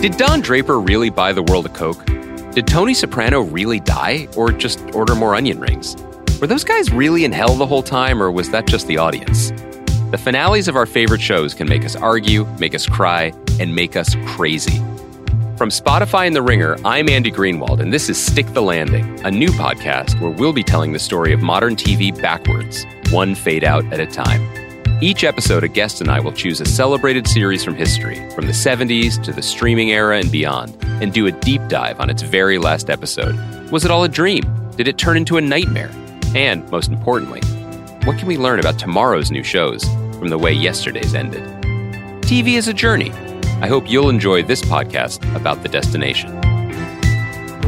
Did Don Draper really buy the world a Coke? Did Tony Soprano really die, or just order more onion rings? Were those guys really in hell the whole time, or was that just the audience? The finales of our favorite shows can make us argue, make us cry, and make us crazy. From Spotify and The Ringer, I'm Andy Greenwald, and this is Stick the Landing, a new podcast where we'll be telling the story of modern TV backwards, one fade out at a time. Each episode, a guest and I will choose a celebrated series from history, from the 70s to the streaming era and beyond, and do a deep dive on its very last episode. Was it all a dream? Did it turn into a nightmare? And, most importantly, what can we learn about tomorrow's new shows from the way yesterday's ended? TV is a journey. I hope you'll enjoy this podcast about the destination.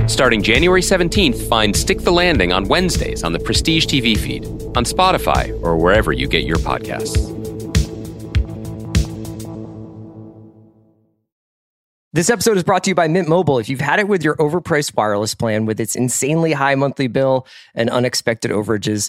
Starting January 17th, find Stick the Landing on Wednesdays on the Prestige TV feed, on Spotify, or wherever you get your podcasts. This episode is brought to you by Mint Mobile. If you've had it with your overpriced wireless plan with its insanely high monthly bill and unexpected overages,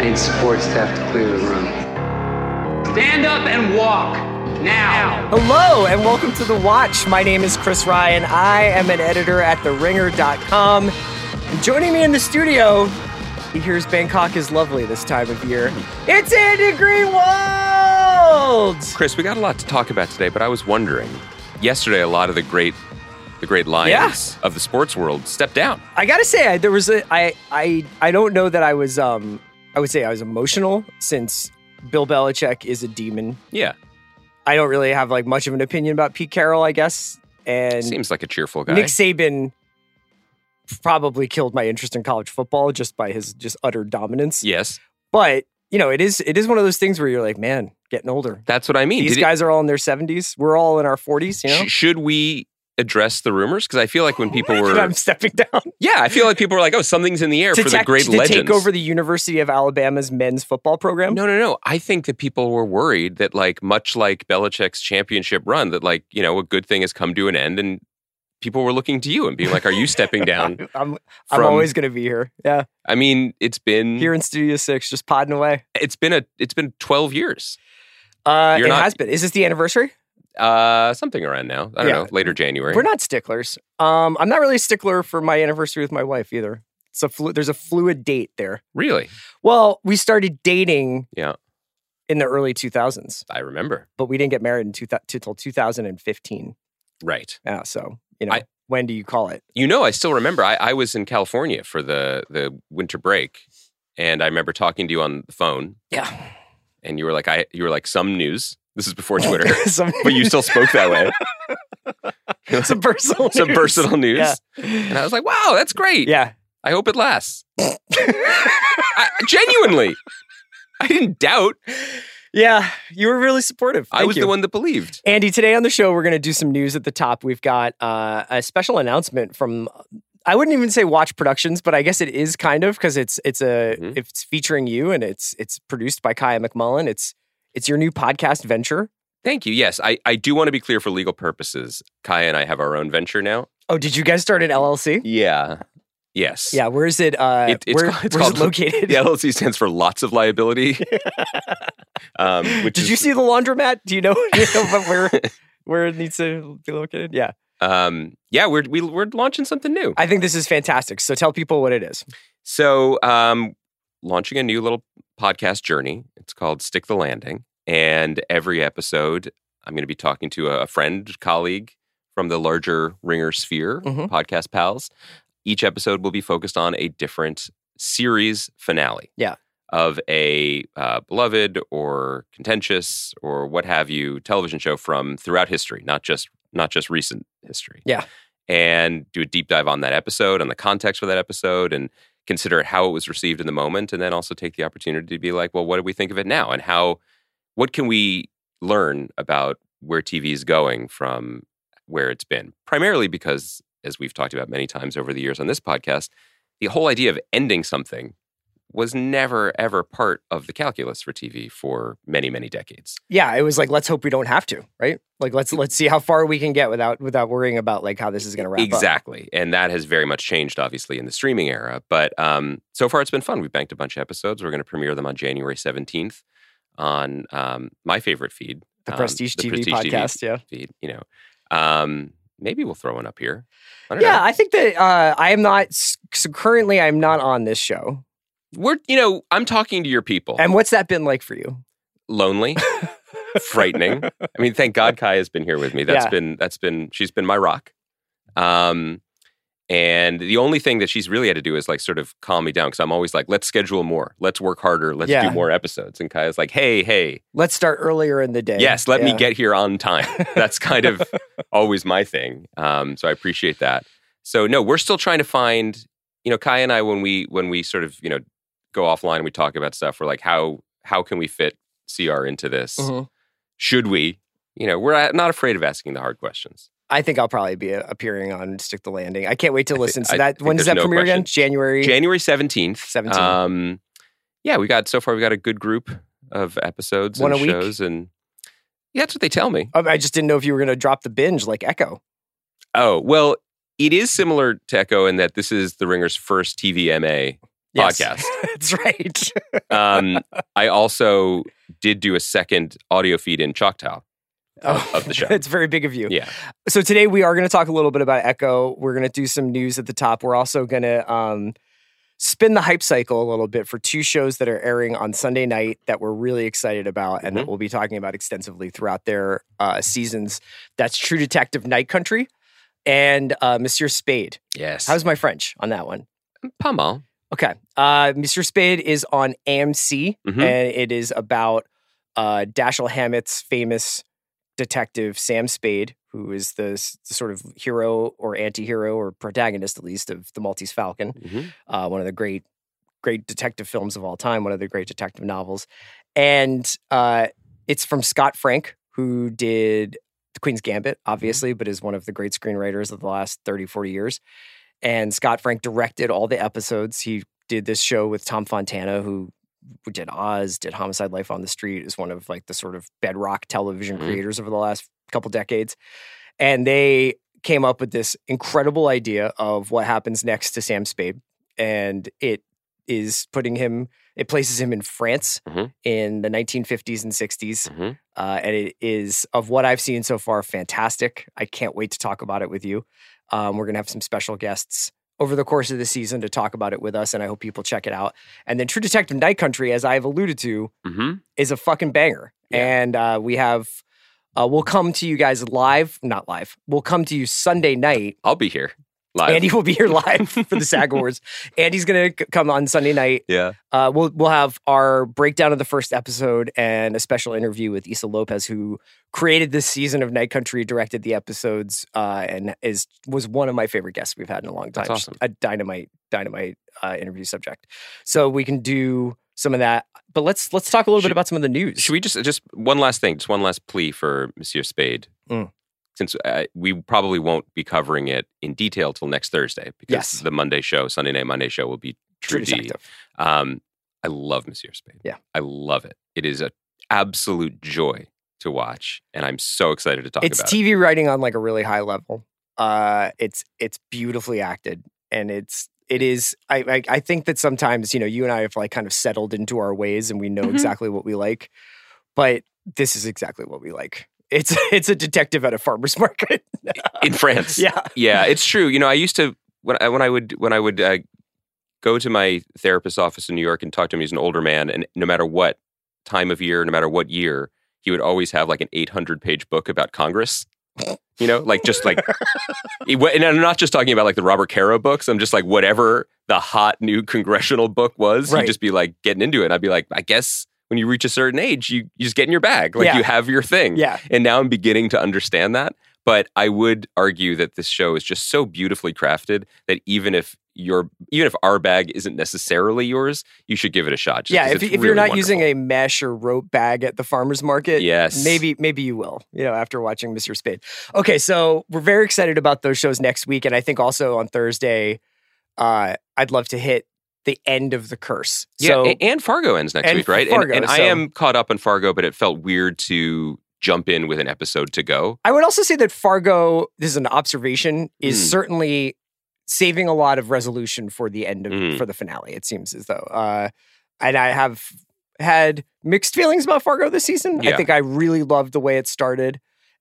I need support staff to clear the room. Stand up and walk now. Hello and welcome to The Watch. My name is Chris Ryan. I am an editor at TheRinger.com. And joining me in the studio, he hears Bangkok is lovely this time of year. It's Andy Greenwald! Chris, we got a lot to talk about today, but I was wondering. Yesterday, a lot of the great, the great lions Yeah. of the sports world stepped down. I gotta say, I, there was a I I I don't know that I was um I would say I was emotional since Bill Belichick is a demon. Yeah, I don't really have like much of an opinion about Pete Carroll, I guess. And seems like a cheerful guy. Nick Saban probably killed my interest in college football just by his just utter dominance. yes, But you know, it is it is one of those things where you're like, man, getting older. that's what I mean. These Did it- guys are all in their 70s. We're all in our 40s. You know, sh- should we address the rumors? Because I feel like when people were, I'm stepping down yeah, I feel like people were like, "Oh, something's in the air to, for the tech- great to legends." take over the University of Alabama's men's football program. No, no, no. I think that people were worried that, like, much like Belichick's championship run, that, like, you know, a good thing has come to an end, and people were looking to you and being like, "Are you stepping down?" I'm I'm from- always going to be here. Yeah, I mean, it's been here in Studio Six, just podding away. it's been a it's been twelve years, Uh, You're it not- has been. Is this the anniversary? Uh, something around now. I don't Yeah. know, later January. We're not sticklers. Um, I'm not really a stickler for my anniversary with my wife either. It's a flu- there's a fluid date there. really. Well, we started dating Yeah, in the early 2000s, I remember. but we didn't get married until 2015. Right. Yeah, so you know, I- when do you call it? You know, I still remember. I, I was in California for the the winter break, and I remember talking to you on the phone, Yeah, and you were like, "I," you were like, "Some news." This is before Twitter, but you still spoke that way. some personal, Some news. personal news. Yeah, And I was like, wow, that's great. yeah. I hope it lasts. I, genuinely. I didn't doubt. Yeah, you were really supportive. I was you. the one that believed. Andy, today on the show, we're going to do some news at the top. We've got uh, a special announcement from. I wouldn't even say Watch Productions, but I guess it is kind of because it's it's a Mhm. it's featuring you and it's it's produced by Kaya McMullen. It's it's your new podcast venture. Thank you. Yes, I, I do want to be clear for legal purposes. Kaya and I have our own venture now. Oh, did you guys start an LLC? Yeah. Yes. Yeah, where is it? Uh, It- it's where, called- it's where's called- it located? The LLC stands for lots of liability. um, which Did is, you see the laundromat? Do you know, you know where where it needs to be located? Yeah, Um, yeah, we're we, we're launching something new. I think this is fantastic. So tell people what it is. So, um, launching a new little podcast journey. It's called Stick the Landing. And every episode, I'm going to be talking to a friend, colleague from the larger Ringer sphere, Mhm. podcast pals. Each episode will be focused on a different series finale. Yeah. Of a uh, beloved or contentious or what have you television show from throughout history, not just not just recent history. Yeah. And do a deep dive on that episode, on the context for that episode, and consider how it was received in the moment and then also take the opportunity to be like well what do we think of it now and how what can we learn about where tv is going from where it's been? Primarily because as we've talked about many times over the years on this podcast the whole idea of ending something was never ever part of the calculus for tv for many many decades Yeah, it was like let's hope we don't have to, right? Like let's let's see how far we can get without without worrying about like how this is going to wrap up. exactly and that has very much changed obviously in the streaming era but um, so far it's been fun we've banked a bunch of episodes we're going to premiere them on january 17th on um, my favorite feed The um, Prestige the TV Prestige podcast, yeah. feed you know um, maybe we'll throw one up here I don't Yeah, know. I think that uh, I am not. So currently, I'm not on this show. We're you know i'm talking to your people. And what's that been like for you? lonely? Frightening? I mean thank god kai has been here with me. That's Yeah. been that's been she's been my rock. Um and the only thing that she's really had to do is like sort of calm me down because i'm always like let's schedule more. Let's work harder. Let's Yeah. do more episodes. And kai is like hey hey. Let's start earlier in the day. yes let me get here on time. That's kind of always my thing. Um so i appreciate that. So no we're still trying to find you know kai and i when we when we sort of you know go offline and we talk about stuff we're like how how can we fit cr into this Mhm. should we you know we're uh, not afraid of asking the hard questions I think I'll probably be uh, appearing on Stick the Landing. I can't wait to listen. So I that when does that no premiere again? January. january 17th 17th. um yeah we got so far we got a good group of episodes One and a week? shows and yeah that's what they tell me Oh, I just didn't know if you were going to drop the binge like Echo. oh well it is similar to echo in that this is the ringer's first tvma Yes. podcast That's right. um, I also did do a second audio feed in Choctaw. Of- of the show. it's very big of you. Yeah. So today we are going to talk a little bit about Echo. We're going to do some news at the top. We're also going to um, spin the hype cycle a little bit for two shows that are airing on Sunday night that we're really excited about and that Mhm. we'll be talking about extensively throughout their uh, seasons. That's True Detective Night Country and uh, Monsieur Spade. Yes. How's my French on that one? pas mal? Okay. Uh, Monsieur Spade is on AMC, Mhm. and it is about uh, Dashiell Hammett's famous detective Sam Spade, who is the, the sort of hero or anti-hero or protagonist, at least, of the Maltese Falcon, Mhm. uh, one of the great, great detective films of all time, one of the great detective novels, and uh, it's from Scott Frank, who did The Queen's Gambit, obviously, but is one of the great screenwriters of the last 30, 40 years. And Scott Frank directed all the episodes. He did this show with Tom Fontana, who did Oz, did Homicide: Life on the Street, is one of like the sort of bedrock television Mhm. creators over the last couple decades. And they came up with this incredible idea of what happens next to Sam Spade, and it is putting him. It places him in France Mhm. in the 1950s and 60s, Mhm. uh, and it is of what I've seen so far fantastic. I can't wait to talk about it with you. Um, we're gonna have some special guests over the course of the season to talk about it with us, and I hope people check it out. And then True Detective Night Country, as I've alluded to, Mhm. is a fucking banger. Yeah. And uh, we have, uh, we'll come to you guys live, not live. We'll come to you Sunday night. I'll be here live. Andy will be here live for the SAG Awards. Andy's gonna c- come on Sunday night. yeah. Uh, we'll we'll have our breakdown of the first episode and a special interview with Issa Lopez, who created this season of Night Country, directed the episodes, uh, and is was one of my favorite guests we've had in a long time. That's awesome. A dynamite dynamite uh, interview subject. So we can do some of that. But let's let's talk a little bit about some of the news. Should we just just one last thing, just one last plea for Monsieur Spade, Mm. Since uh, we probably won't be covering it in detail till next Thursday because Yes. the Monday show, Sunday night Monday show, will be True True, D. Um, I love Monsieur Spade. Yeah. I love it. It is an absolute joy to watch, and I'm so excited to talk about it. It's about TV writing on like a really high level. Uh, it's it's beautifully acted, and it's it is. I, I I think that sometimes you know you and I have like kind of settled into our ways and we know Mhm. exactly what we like, but this is exactly what we like. It's it's a detective at a farmer's market. in France. yeah. yeah, it's true. You know, I used to when I, when I would when I would uh, go to my therapist's office in New York and talk to him. He's an older man, and no matter what time of year, no matter what year, he would always have like an 800 page book about Congress. You know, like just like, and I'm not just talking about like the Robert Caro books. I'm just like whatever the hot new congressional book was. Right. He'd just be like getting into it. And I'd be like, I guess when you reach a certain age, you you just get in your bag, like Yeah. you have your thing. Yeah. And now I'm beginning to understand that. But I would argue that this show is just so beautifully crafted that even if your even if our bag isn't necessarily yours, you should give it a shot. just yeah, if, if you're really not using a mesh or rope bag at the farmer's market, Yes. maybe maybe you will. You know, after watching Mr. Spade. Okay, so we're very excited about those shows next week, and I think also on Thursday, uh, I'd love to hit the end of the curse. yeah, so and Fargo ends next week, right? Fargo, and and I am caught up on Fargo, but it felt weird to jump in with an episode to go. I would also say that Fargo, this is an observation, is Mm. certainly saving a lot of resolution for the end of Mm. for the finale. It seems as though, uh, and I have had mixed feelings about Fargo this season. I think I really loved the way it started,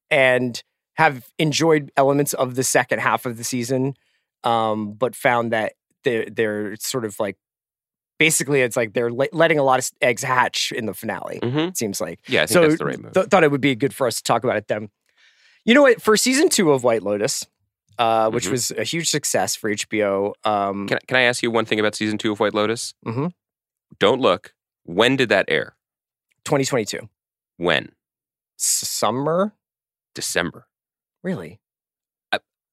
and have enjoyed elements of the second half of the season, um, but found that they're they're sort of like. Basically, it's like they're letting a lot of eggs hatch in the finale. hmm It seems like Yeah, I think so that's the right move. th- thought it would be good for us to talk about it then. You know what? For season two of White Lotus, uh, which Mhm. was a huge success for HBO. Um, can, I- can I ask you one thing about season two of White Lotus? Mhm. Don't look. When did that air? 2022 When? Summer, December. really?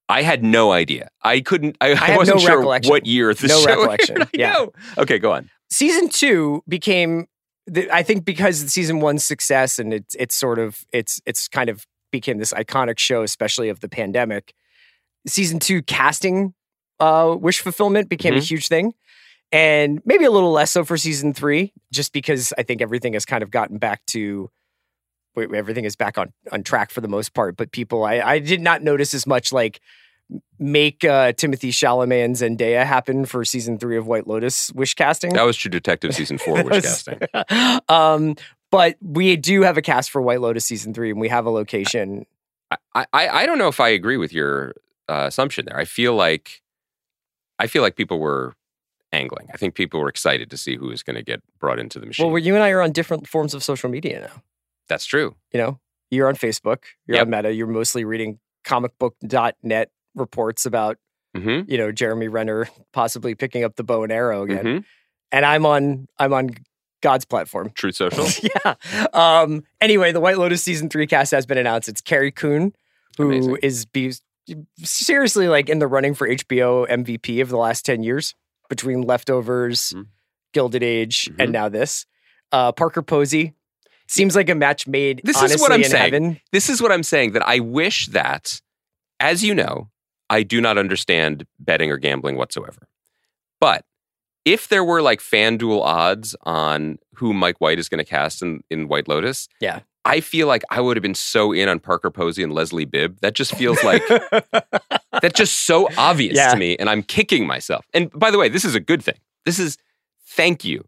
I had no idea. I couldn't. I, I, have wasn't no sure what year the No show. recollection. I Yeah. know. Okay, go on. Season two became, the, I think, because of season one's success, and it's it's sort of it's it's kind of became this iconic show, especially of the pandemic. Season two casting uh, wish fulfillment became a Mhm. huge thing. And maybe a little less so for season three, just because I think everything has kind of gotten back to everything is back on on track for the most part. But people, I, I did not notice as much like make uh, Timothée Chalamet and Zendaya happen for season three of White Lotus wish casting. That was True Detective season four, wish casting. um, but we do have a cast for White Lotus season three, and we have a location. I, I, I don't know if I agree with your uh, assumption there. I feel like I feel like people were angling. I think people were excited to see who was going to get brought into the machine. Well, you and I are on different forms of social media now. That's true. You know, you're on Facebook, you're Yep. on Meta, you're mostly reading comicbook.net reports about, hmm you know, Jeremy Renner possibly picking up the bow and arrow again. hmm And I'm on I'm on God's platform. Truth Social. yeah. Um, anyway, the White Lotus season three cast has been announced. It's Carrie Coon, who Amazing. is be seriously like in the running for HBO MVP of the last 10 years between Leftovers, Mhm. Gilded Age, Mhm. and now this. Uh, Parker Posey seems like a match made. This is what I'm saying. Heaven. this is what I'm saying that I wish that, as you know, I do not understand betting or gambling whatsoever. But if there were like FanDuel odds on who Mike White is going to cast in, in White Lotus, Yeah. I feel like I would have been so in on Parker Posey and Leslie Bibb. That just feels like that's just so obvious Yeah. to me, and I'm kicking myself. And by the way, this is a good thing. This is thank you,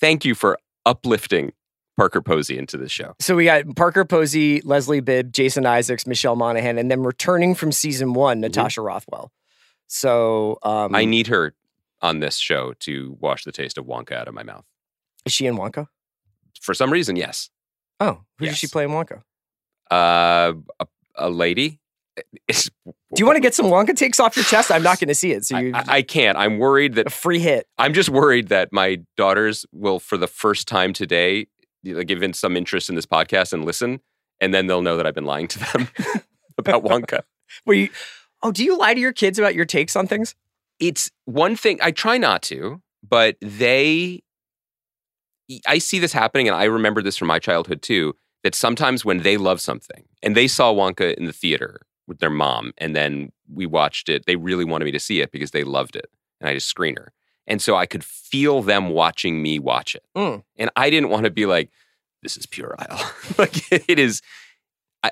thank you for uplifting Parker Posey into the show. So we got Parker Posey, Leslie Bibb, Jason Isaacs, Michelle Monaghan, and then returning from season one, Natasha Rothwell. So um, Mm-hmm. I need her on this show to wash the taste of Wonka out of my mouth. is she in Wonka? For some reason, yes. Oh, who does she play in Wonka? Uh, a, a lady. It's, Do you want to get some Wonka takes off your chest? I'm not going to see it. So I, you I- I can't. I'm worried that a free hit. I'm just worried that my daughters will, for the first time today, give in some interest in this podcast and listen, and then they'll know that I've been lying to them about Wonka. Where you? Oh, do you lie to your kids about your takes on things? It's one thing I try not to, but they. I see this happening, and I remember this from my childhood too. That sometimes when they love something, and they saw Wonka in the theater with their mom, and then we watched it, they really wanted me to see it because they loved it, and I just screen her, and so I could feel them watching me watch it, Mm. and I didn't want to be like, "This is puerile," like it is. I,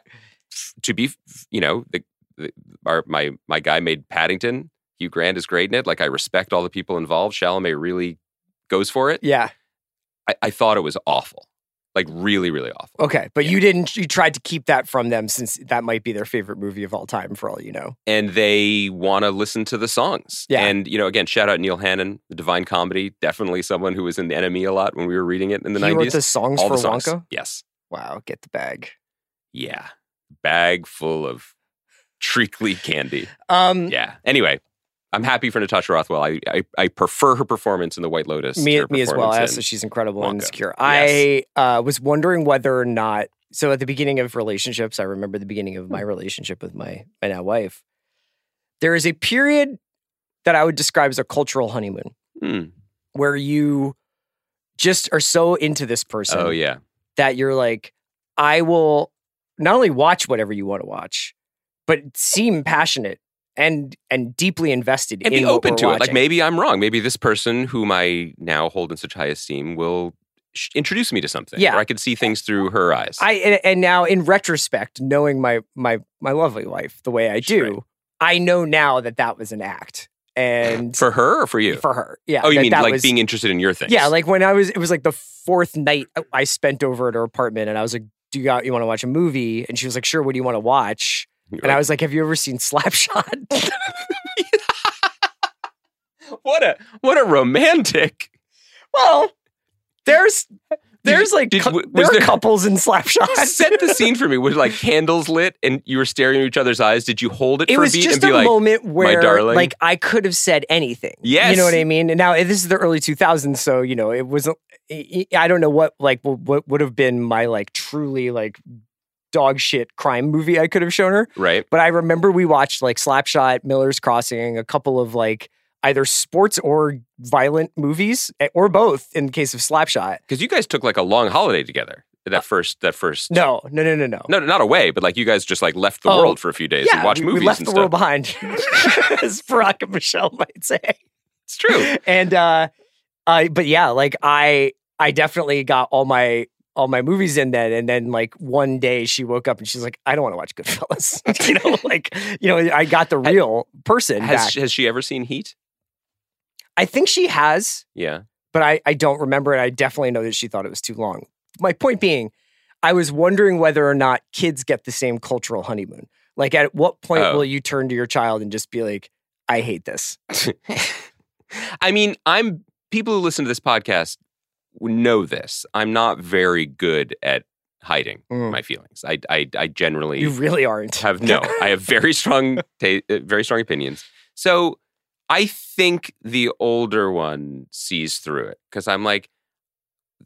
to be, you know, the, the our, my my guy made Paddington. Hugh Grant is great in it. Like I respect all the people involved. Chalamet really goes for it. Yeah. I, I thought it was awful, like really, really awful. Okay. But Yeah. you didn't, you tried to keep that from them since that might be their favorite movie of all time, for all you know. And they want to listen to the songs. Yeah. And you know, again, shout out Neil Hannon, the Divine Comedy. Definitely someone who was in the NME a lot when we were reading it in the he wrote nineties. the songs All for the songs. Wonka. Yes. Wow. Get the bag. Yeah. Bag full of treacly candy. Um, Yeah. Anyway, I'm happy for Natasha Rothwell. I, I I prefer her performance in The White Lotus. to me, me as well. also, she's incredible and Wonka. insecure. I uh, was wondering whether or not. So at the beginning of relationships, I remember the beginning of my Hmm. relationship with my my now wife. There is a period that I would describe as a cultural honeymoon, Hmm. where you just are so into this person Oh yeah. that you're like, I will not only watch whatever you want to watch, but seem passionate and and deeply invested And in be open to it. Like maybe I'm wrong. Maybe this person whom I now hold in such high esteem will sh- introduce me to something. Yeah. Or I could see things through her eyes. I and, and now in retrospect, knowing my my my lovely wife the way I do, Right. I know now that that was an act. And for her or for you? for her, yeah. oh, you that- mean that like was- being interested in your things? Yeah, like when I was, it was like the fourth night I spent over at her apartment, and I was like, "Do you got you want to watch a movie?" And she was like, "Sure." What do you want to watch? You're And I was like, "Have you ever seen Slapshot?" what a what a romantic. well, there's there's like did- w- there there- couples in Slapshot. Set the scene for me. Was like candles lit and you were staring at each other's eyes. Did you hold it, it for was a beat just and be a like, moment where darling? like I could have said anything. Yes. You know what I mean? And now eh, this is the early 2000s, so you know, it wasn't I I don't know what like what would have been my like truly like dog shit crime movie I could have shown her. right? But I remember we watched like Slapshot, Miller's Crossing, a couple of like either sports or violent movies eh, or both in the case of Slapshot. Because you guys took like a long holiday together. That first, that first. Uh, No, no, no, no, no. No, not away, but like you guys just like left the Oh, world for a few days and watched we, movies we left and the stuff. world behind, as Barack and Michelle might say. It's true. and uh I but yeah, like I I definitely got all my all my movies in then and then like one day she woke up and she's like, I don't want to watch Goodfellas. you know, like, you know, I got the real person Has has she ever seen Heat? I think she has, Yeah. but I, I don't remember it. I definitely know that she thought it was too long. My point being, I was wondering whether or not kids get the same cultural honeymoon. Like at what point Oh. will you turn to your child and just be like, I hate this? I mean, I'm people who listen to this podcast know this. I'm not very good at hiding Mm. my feelings. I, I, I generally You really aren't. have no. I have very strong, ta- uh, very strong opinions. So I think the older one sees through it because I'm like,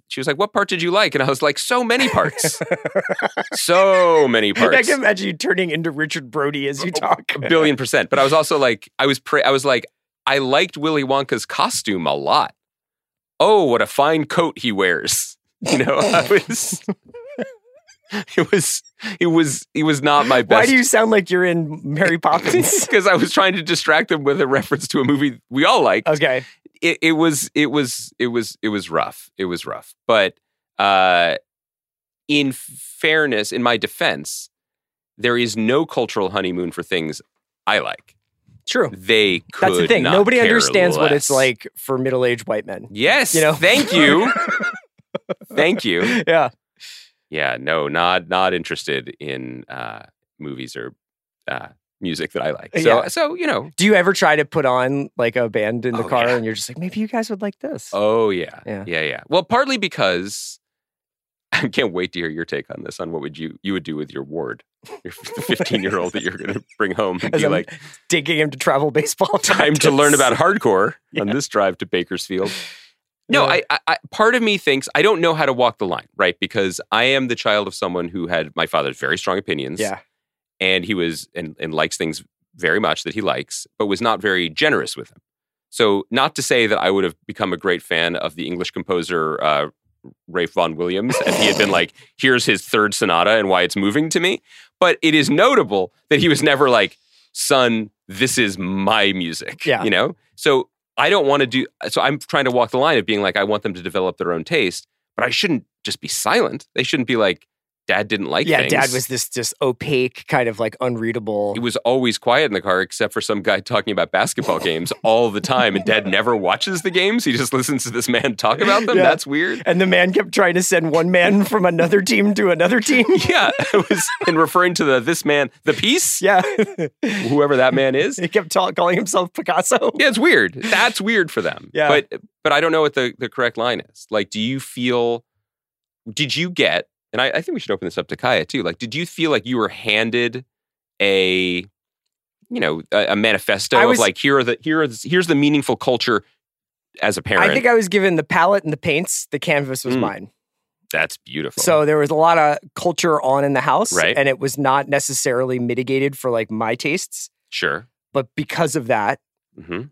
she was like, "What part did you like?" And I was like, "So many parts, so many parts." I can imagine you turning into Richard Brody as you talk. a billion percent. But I was also like, I was, pra- I was like, I liked Willy Wonka's costume a lot. Oh, what a fine coat he wears! You know, I was. It was, it was, it was not my best. Why do you sound like you're in Mary Poppins? Because I was trying to distract them with a reference to a movie we all like. okay. It, it was, it was, it was, it was rough. It was rough. But uh, in fairness, in my defense, there is no cultural honeymoon for things I like. True. They could. That's the thing. Nobody understands what it's like for middle-aged white men. Yes. You know? Thank you. Thank you. Yeah. Yeah. No, not not interested in uh, movies or uh, music that I like. So Yeah. so you know. Do you ever try to put on like a band in the Oh, car yeah. and you're just like, maybe you guys would like this? Oh yeah. Yeah. Yeah. Yeah. Well, partly because I can't wait to hear your take on this. On what would you you would do with your ward, your fifteen year old that you're going to bring home and As be I'm like, Taking him to travel baseball. time to learn about hardcore on this drive to Bakersfield. No, Yeah. I, I, I, part of me thinks I don't know how to walk the line, right? Because I am the child of someone who had my father's very strong opinions, Yeah. and he was and, and likes things very much that he likes, but was not very generous with them. So, not to say that I would have become a great fan of the English composer uh, Ralph Vaughan Williams and he had been like, "Here's his third sonata and why it's moving to me," but it is notable that he was never like, "Son, this is my music," Yeah. you know. So I don't want to do. So I'm trying to walk the line of being like, I want them to develop their own taste, but I shouldn't just be silent. They shouldn't be like, dad didn't like yeah, things. dad was this just opaque, kind of like unreadable. He was always quiet in the car, except for some guy talking about basketball games all the time. And dad never watches the games. He just listens to this man talk about them. Yeah. That's weird. and the man kept trying to send one man from another team to another team. Yeah, it was in referring to the this man, the piece, Yeah. whoever that man is. he kept ta- calling himself Picasso. Yeah, it's weird. That's weird for them. Yeah. But but I don't know what the, the correct line is. Like, do you feel did you get and I, I think we should open this up to Kaya too. Like, did you feel like you were handed a you know, a, a manifesto I of was- like here are the here is here's the meaningful culture as a parent. I think I was given the palette and the paints. The canvas was Mm. mine. that's beautiful. So there was a lot of culture on in the house, Right. and it was not necessarily mitigated for like my tastes. sure. But because of that, hmm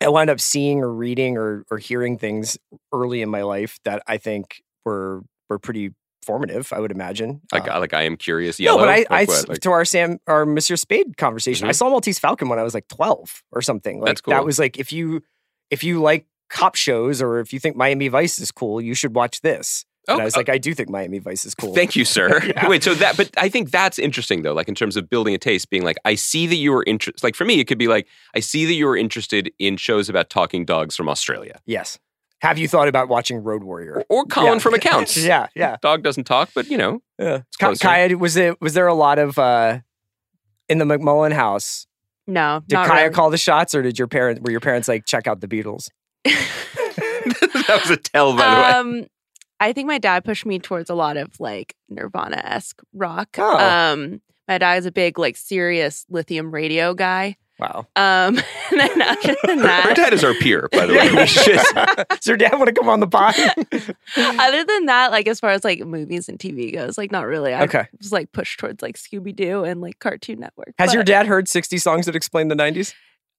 I wound up seeing or reading or or hearing things early in my life that I think were were pretty formative. I would imagine. Like Uh, like I am curious no, yellow. but I, Like I what? Like- to our Sam our Monsieur Spade conversation. I Mhm. saw Maltese Falcon when I was like twelve or something. Like That's cool. that was like if you if you like cop shows or if you think Miami Vice is cool, you should watch this. and I was oh, like, I do think Miami Vice is cool. Thank you, sir. Yeah. Wait, so that, but I think that's interesting though, like in terms of building a taste, being like, I see that you were interested. Like for me, it could be like, I see that you were interested in shows about talking dogs from Australia Yes. Have you thought about watching Road Warrior? or, or Colin Yeah. from Accounts. yeah, yeah. Dog doesn't talk, but you know, yeah. Ka- Kaya, was it was there a lot of uh in the McMullen house? No, Did not Kaya really. call the shots, or did your parents were your parents like check out the Beatles? that was a tell, by the way. um, I think my dad pushed me towards a lot of like Nirvana esque rock. Oh. Um, my dad is a big like Sirius Lithium radio guy. Wow. Um, and then other than that, Her dad is our peer, by the way. Does your dad want to come on the pod? other than that, like as far as like movies and TV goes, like not really. I Okay. was like pushed towards like Scooby Doo and like Cartoon Network. Has your dad heard 60 songs that explain the 90s?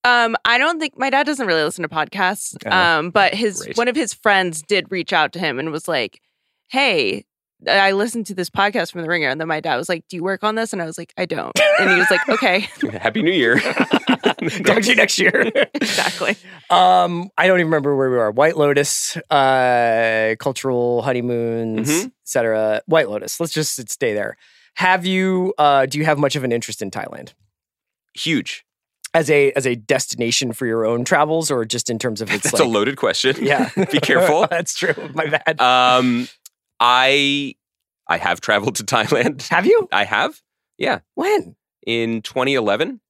Um, I don't think my dad doesn't really listen to podcasts. Oh, um, but his great. one of his friends did reach out to him and was like, "Hey, I listened to this podcast from the Ringer," and then my dad was like, "Do you work on this?" And I was like, "I don't," and he was like, "Okay, Happy New Year. Talk to you next year. exactly." Um, I don't even remember where we are. White Lotus, uh, cultural honeymoons, Mhm. etc. White Lotus. Let's just stay there. Have you? Uh, do you have much of an interest in Thailand Huge. as a as a destination for your own travels, or just in terms of its That's like? a loaded question. yeah, Be careful. That's true. My bad. Um, I I have traveled to Thailand. have you? I have. Yeah. When? in 2011.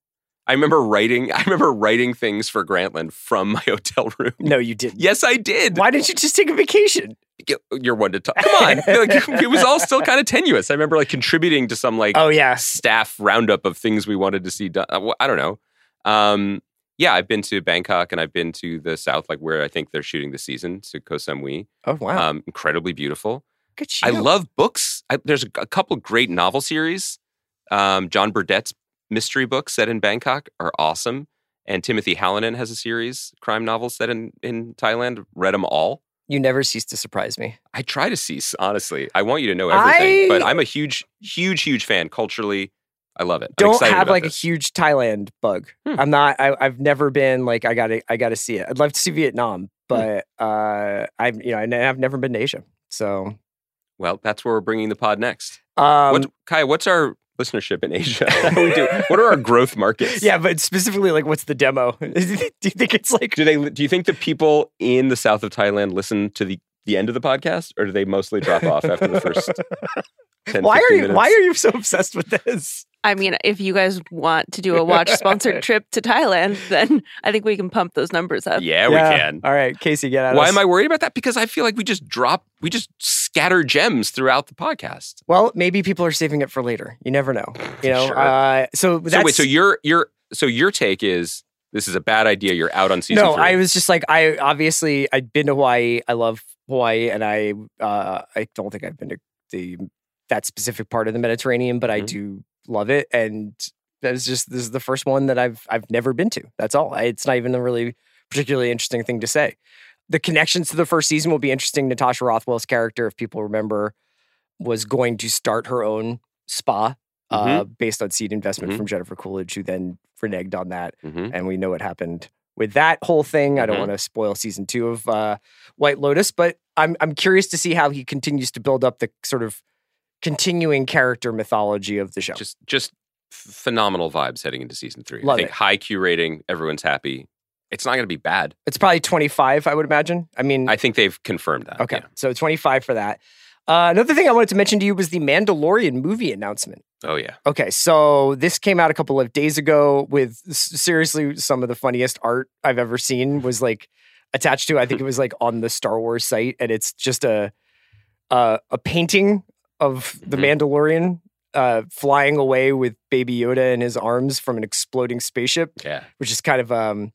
I remember writing. I remember writing things for Grantland from my hotel room. No, you didn't. Yes, I did. Why didn't you just take a vacation? You're one to talk. Come on, like, it was all still kind of tenuous. I remember like contributing to some like Oh yeah, staff roundup of things we wanted to see done. Uh, I don't know. Um, yeah, I've been to Bangkok and I've been to the south, like where I think they're shooting the season to Koh Samui. Oh wow, Um, incredibly beautiful. Good I love books. I, there's a, a couple great novel series. Um, John Burdett's mystery books set in Bangkok are awesome, and Timothy Hallinan has a series crime novels set in in Thailand. Read them all. You never cease to surprise me. I try to cease. Honestly, I want you to know everything, I- but I'm a huge, huge, huge fan culturally. I love it. I'm Don't excited have like this. a huge Thailand bug. Hmm. I'm not. I, I've never been like I gotta. I gotta see it. I'd love to see Hmm. Vietnam, but uh, I've you know I- I've never been to Asia. So Well, that's where we're bringing the pod next. um, what, Kai, what's our listenership in Asia? How do we do? What are our growth markets? yeah, but specifically like what's the demo? do you think it's like Do they? Do you think the people in the south of Thailand listen to the the end of the podcast, or do they mostly drop off after the first 10, why are you minutes? why are you so obsessed with this? I mean, if you guys want to do a watch sponsored trip to Thailand, then I think we can pump those numbers up. Yeah, we can. All right, Casey, get out. Why am I worried about that? Because I feel like we just drop, we just scatter gems throughout the podcast. Well, maybe people are saving it for later. You never know. You know. Sure. Uh, so that's So wait, so your your so your take is this is a bad idea. You're out on season no. three. I was just like I obviously I'd been to Hawaii. I love Hawaii, and I uh, I don't think I've been to the that specific part of the Mediterranean, but I Mhm. do love it, and that is just this is the first one that I've I've never been to. That's all. I, it's not even a really particularly interesting thing to say. The connections to the first season will be interesting. Natasha Rothwell's character, if people remember, was going to start her own spa uh, based on seed investment Mhm. from Jennifer Coolidge, who then reneged on that Mhm. and we know what happened with that whole thing. I don't Mhm. want to spoil season two of uh, White Lotus, but I'm I'm curious to see how he continues to build up the sort of continuing character mythology of the show. Just just phenomenal vibes heading into season three. Love I think it. high Q rating, everyone's happy. It's not going to be bad. it's probably 25, I would imagine. I mean, I think they've confirmed that. okay, yeah. so 25 for that. Uh, another thing I wanted to mention to you was the Mandalorian movie announcement. Oh yeah. Okay, so this came out a couple of days ago with seriously some of the funniest art I've ever seen was like attached to. I think it was like on the Star Wars site, and it's just a a, a painting of the Mhm. Mandalorian uh, flying away with Baby Yoda in his arms from an exploding spaceship, Yeah. which is kind of um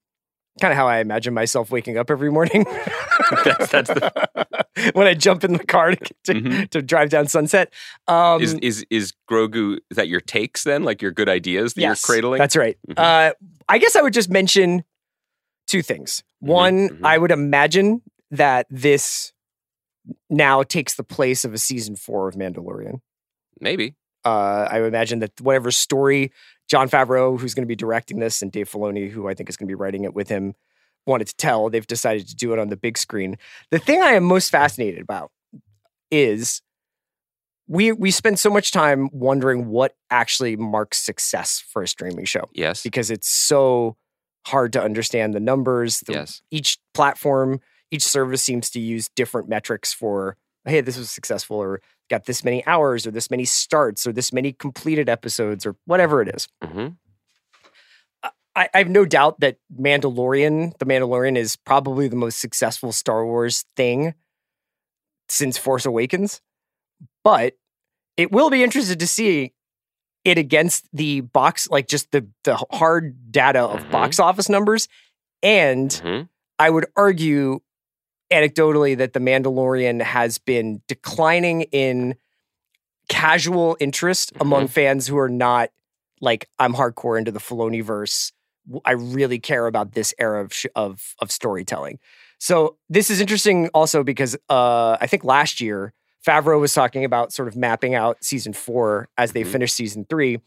kind of how I imagine myself waking up every morning. That's- that's the- when I jump in the car to, to, Mhm. to drive down Sunset. Um, is is is Grogu is that your takes then? Like your good ideas that yes, you're cradling? That's right. Mhm. Uh, I guess I would just mention two things. One, mhm. I would imagine that this now takes the place of a season four of Mandalorian. Maybe. Uh, I imagine that whatever story Jon Favreau, who's going to be directing this, and Dave Filoni, who I think is going to be writing it with him, wanted to tell, they've decided to do it on the big screen. The thing I am most fascinated about is we we spend so much time wondering what actually marks success for a streaming show Yes. because it's so hard to understand the numbers. The, Yes. Each platform, each service seems to use different metrics for, hey, this was successful, or got this many hours, or this many starts, or this many completed episodes, or whatever it is. hmm I, I have no doubt that Mandalorian, the Mandalorian, is probably the most successful Star Wars thing since Force Awakens. But it will be interesting to see it against the box, like just the the hard data of Mhm. box office numbers. And hmm I would argue anecdotally that the Mandalorian has been declining in casual interest among fans who are not like I'm hardcore into the Filoni verse. I really care about this era of sh- of of storytelling. So this is interesting also because uh, I think last year Favreau was talking about sort of mapping out season four as they Mhm. finished season three,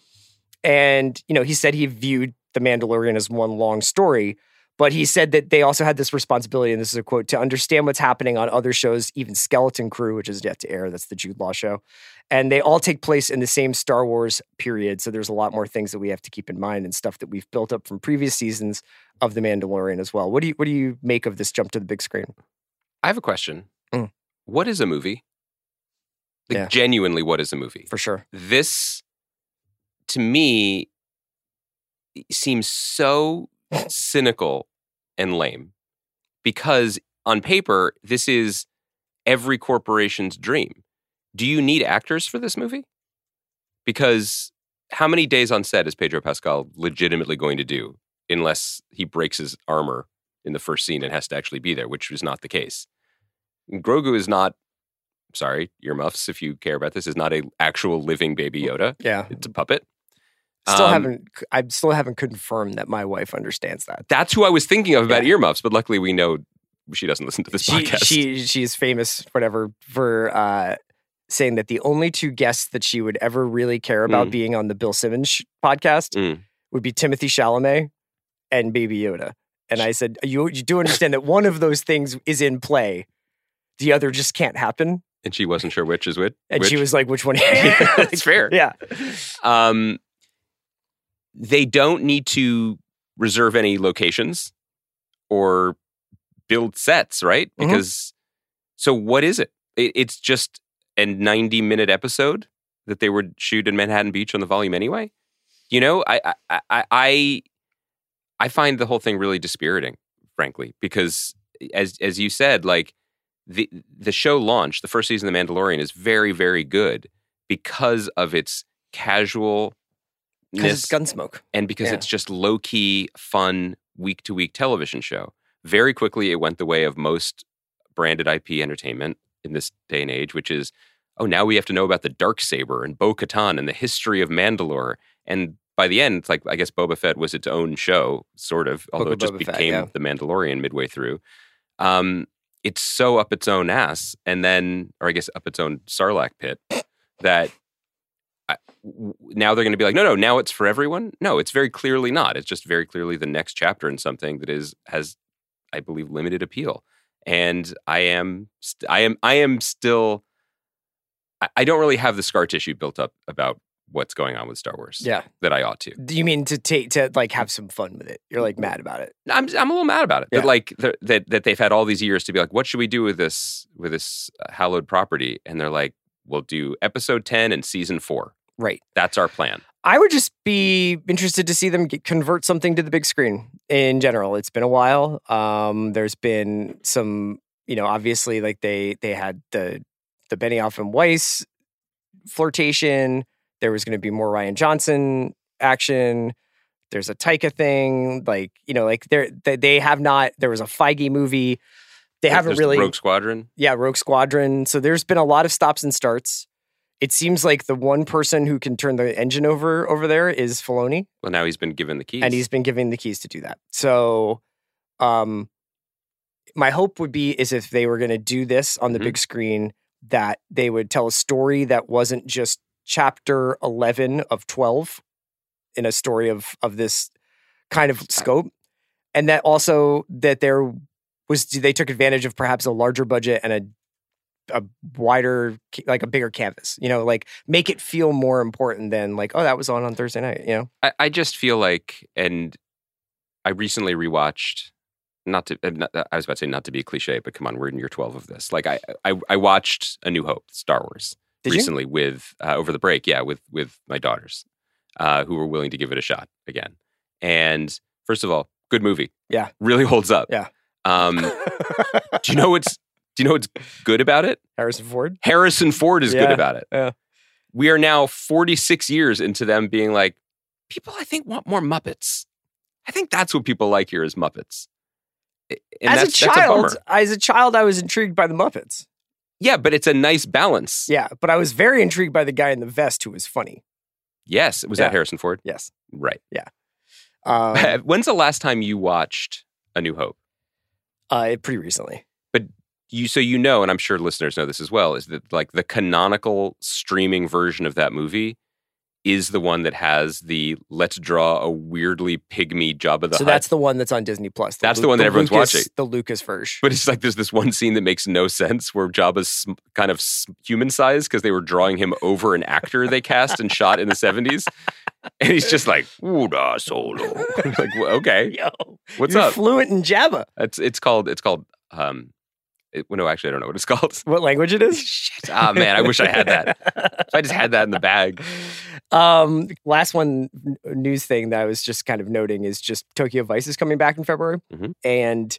and you know he said he viewed the Mandalorian as one long story. But he said that they also had this responsibility, and this is a quote, to understand what's happening on other shows, even Skeleton Crew, which is yet to air. That's the Jude Law show. And they all take place in the same Star Wars period. So there's a lot more things that we have to keep in mind and stuff that we've built up from previous seasons of The Mandalorian as well. What do you what do you make of this jump to the big screen? I have a question. Mm. What is a movie? Like Yeah. genuinely, what is a movie? For sure. this to me seems so cynical and lame. Because on paper this is every corporation's dream. Do you need actors for this movie? Because how many days on set is pedro pascal legitimately going to do unless he breaks his armor in the first scene and has to actually be there which is not the case? Grogu is not sorry earmuffs if you care about this is not a actual living baby yoda. Yeah. it's a puppet Still Um, haven't I still haven't confirmed that my wife understands that. That's who I was thinking of about Yeah. earmuffs, but luckily we know she doesn't listen to this She podcast. she she is famous, whatever, for uh saying that the only two guests that she would ever really care about Mm. being on the Bill Simmons sh- podcast Mm. would be Timothée Chalamet and Baby Yoda. And I said, you you do understand that one of those things is in play. The other just can't happen. and she wasn't sure which is which. And which. she was like, which one? It's fair. Yeah. Um, they don't need to reserve any locations or build sets, right? Mhm. Because so what is it? it? It's just a 90 minute episode that they would shoot in Manhattan Beach on the volume anyway. You know, I I I I, I find the whole thing really dispiriting, frankly, because as as you said, like the the show launch, the first season of The Mandalorian is very very good because of its casual Because it's Gunsmoke. and because Yeah. it's just low key, fun, week to week television show. Very quickly, it went the way of most branded IP entertainment in this day and age, which is, oh, now we have to know about the dark saber and Bo Katan and the history of Mandalore. And by the end, it's like I guess Boba Fett was its own show, sort of, although of it just Boba Fett, became yeah. the Mandalorian midway through. Um, it's so up its own ass, and then, or I guess up its own Sarlacc pit, that I- now they're going to be like, no, no, now it's for everyone. No, it's very clearly not. It's just very clearly the next chapter in something that is has, I believe, limited appeal. And I am, st- I am, I am still I, I don't really have the scar tissue built up about what's going on with Star Wars Yeah. that I ought to. Do you mean to take to like have some fun with it? You're like mad about it. I'm I'm a little mad about it. Yeah. That like that that they've had all these years to be like, what should we do with this with this uh, hallowed property? And they're like, we'll do episode ten and season four. Right. That's our plan. I would just be interested to see them get, convert something to the big screen in general. It's been a while. Um, there's been some, you know, obviously like they they had the the Benioff and Weiss flirtation. There was going to be more Rian Johnson action. There's a Taika thing, like you know, like they they have not. There was a Feige movie. They haven't really Rogue Squadron. yeah, Rogue Squadron. So there's been a lot of stops and starts. It seems like the one person who can turn the engine over over there is Filoni, Well, now he's been given the keys. and he's been given the keys to do that. So, um, my hope would be is if they were going to do this on the Mhm. big screen, that they would tell a story that wasn't just chapter eleven of twelve in a story of of this kind of scope, and that also that there was they took advantage of perhaps a larger budget and a a wider like a bigger canvas you know like make it feel more important than like oh that was on on thursday night you know I, I just feel like, and I recently rewatched. Not to, not, I was about to say not to be a cliche, but come on, we're in year twelve of this. Like I, I, I watched A New Hope, Star Wars, Did you? recently with uh, over the break. Yeah, with with my daughters, uh, who were willing to give it a shot again. And first of all, good movie. Yeah. really holds up. Yeah. Um, do you know what's Do you know what's good about it? harrison ford Harrison Ford is good about it. yeah. We are now 46 years into them being like, people I think want more Muppets. I think that's what people like here is Muppets. And as a child bummer. as a child i was intrigued by the muppets yeah, but it's a nice balance. yeah but i was very intrigued by the guy in the vest who was funny Yes. Was Yeah. that Harrison Ford? yes Right. Yeah. Um, When's the last time you watched A New Hope? uh, pretty recently You so you know, and I'm sure listeners know this as well, is that like the canonical streaming version of that movie is the one that has the let's draw a weirdly pigmy Jabba the so Hutt that's the one that's on disney plus That's the one that everyone's Lucas, watching. the lucas version But it's like there's this one scene that makes no sense where Jabba's kind of human sized because they were drawing him over an actor they cast and shot in the 70s. And he's just like, Uda solo. like, well, okay, yo what's up? fluent in java It's it's called it's called um it, well, no, actually I don't know what it's called. what language it is Shit. Ah man, I wish I had that. If I just had that in the bag. Um, last one news thing that I was just kind of noting is just Tokyo Vice is coming back in February, Mhm. and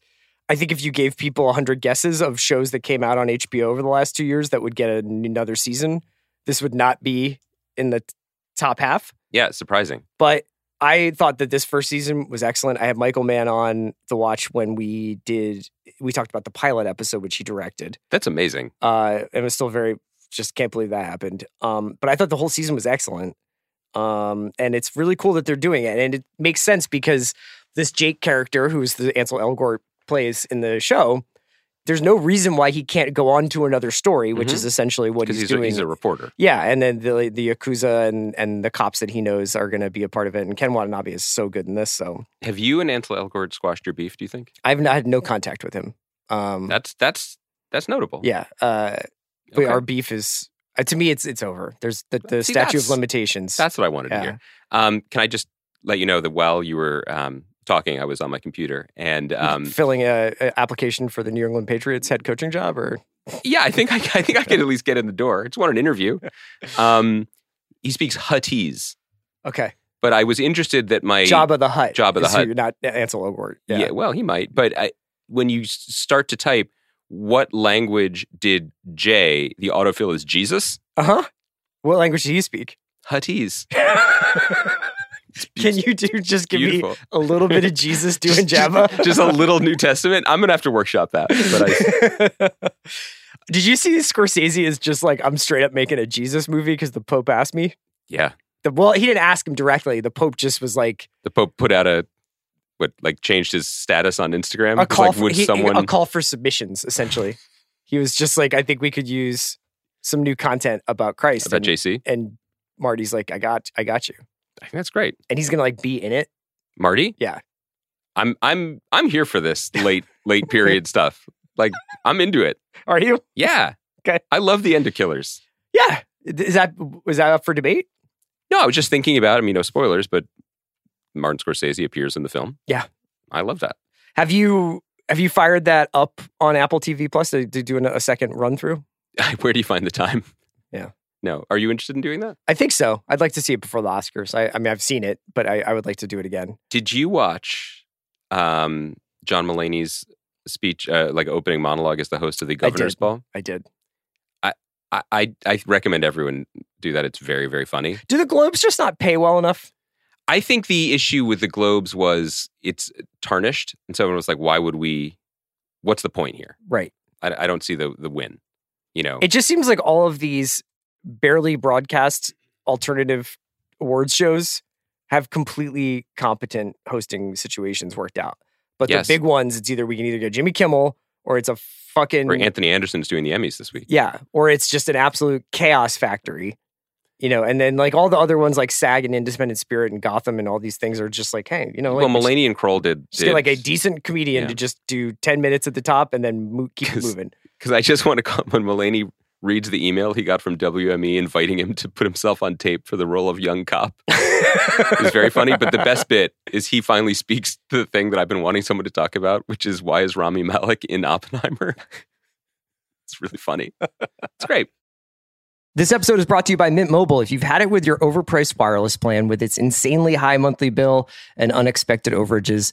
I think if you gave people hundred guesses of shows that came out on HBO over the last two years that would get another season, this would not be in the top half. Yeah, surprising. But I thought that this first season was excellent. I had Michael Mann on the watch when we did we talked about the pilot episode which he directed. That's amazing. Uh, and was still very just can't believe that happened. Um, but I thought the whole season was excellent. Um, and it's really cool that they're doing it, and it makes sense because this Jake character, who's the Ansel Elgort plays in the show, there's no reason why he can't go on to another story, which Mhm. is essentially what he's, he's, a, doing. he's a reporter. yeah, and then the the yakuza and and the cops that he knows are going to be a part of it. And Ken Watanabe is so good in this. So Have you and Ansel Elgort squashed your beef, do you think? I've not had no contact with him. Um, That's that's that's notable. yeah, uh, but Okay. our beef is uh, to me it's it's over. There's the, the See, statute of limitations. That's what I wanted to hear. Um, can I just let you know that while you were um, talking, I was on my computer, and um, filling a, a application for the New England Patriots head coaching job, or yeah, I think I, I think I could at least get in the door. I just want an interview. Um, he speaks Huttese, okay, but I was interested that my the Hutt. Jabba the is who Hutt. you're not Ansel Elgort. yeah. Yeah. well, he might, but I, when you start to type, what language did Jay, the autofill is Jesus? Uh huh. What language do you speak? Huttese. Can you do just give Beautiful. me a little bit of Jesus doing Java? just a little New Testament. I'm gonna have to workshop that. But I, Did you see Scorsese is just like I'm straight up making a Jesus movie because the Pope asked me? yeah, The, well, he didn't ask him directly. The Pope just was like the Pope put out a what like changed his status on Instagram. a call like, for he- someone a call for submissions. Essentially, he was just like, I think we could use some new content about Christ. about and, JC? and Marty's like, I got, I got you, I think that's great. and he's gonna like be in it. Marty? Yeah. I'm I'm I'm here for this late late period stuff. Like I'm into it. Are you? Yeah. Okay. I love the end of killers. Yeah. Is that was that up for debate? No, I was just thinking about. I mean, no spoilers, but Martin Scorsese appears in the film. Yeah. I love that. Have you have you fired that up on Apple TV Plus to, to do an- a second run through? Where do you find the time? Yeah. No. Are you interested in doing that? I think so. I'd like to see it before the Oscars. I, I mean, I've seen it, but I, I would like to do it again. Did you watch um, John Mulaney's speech, uh, like opening monologue as the host of the Governor's did. Ball? I did. I, I I recommend everyone do that. It's very very funny. Do the Globes just not pay well enough? I think the issue with the Globes was it's tarnished, and so everyone was like, "Why would we? What's the point here? Right. I, I don't see the the win." You know, It just seems like all of these barely broadcast alternative awards shows have completely competent hosting situations worked out. But Yes. the big ones, it's either we can either get Jimmy Kimmel or it's a fucking or Anthony Anderson's doing the Emmys this week. yeah, or it's just an absolute chaos factory. You know, and then like all the other ones like SAG and Independent Spirit and Gotham and all these things are just like, hey, you know, like, well, Mulaney and Kroll did, just get like a decent comedian Yeah. to just do 10 minutes at the top and then mo- keep moving. because I just want to comment when Mulaney reads the email he got from WME inviting him to put himself on tape for the role of young cop. it's very funny, but the best bit is he finally speaks to the thing that I've been wanting someone to talk about, which is why is Rami Malek in Oppenheimer? It's really funny. It's great. This episode is brought to you by Mint Mobile. If you've had it with your overpriced wireless plan with its insanely high monthly bill and unexpected overages,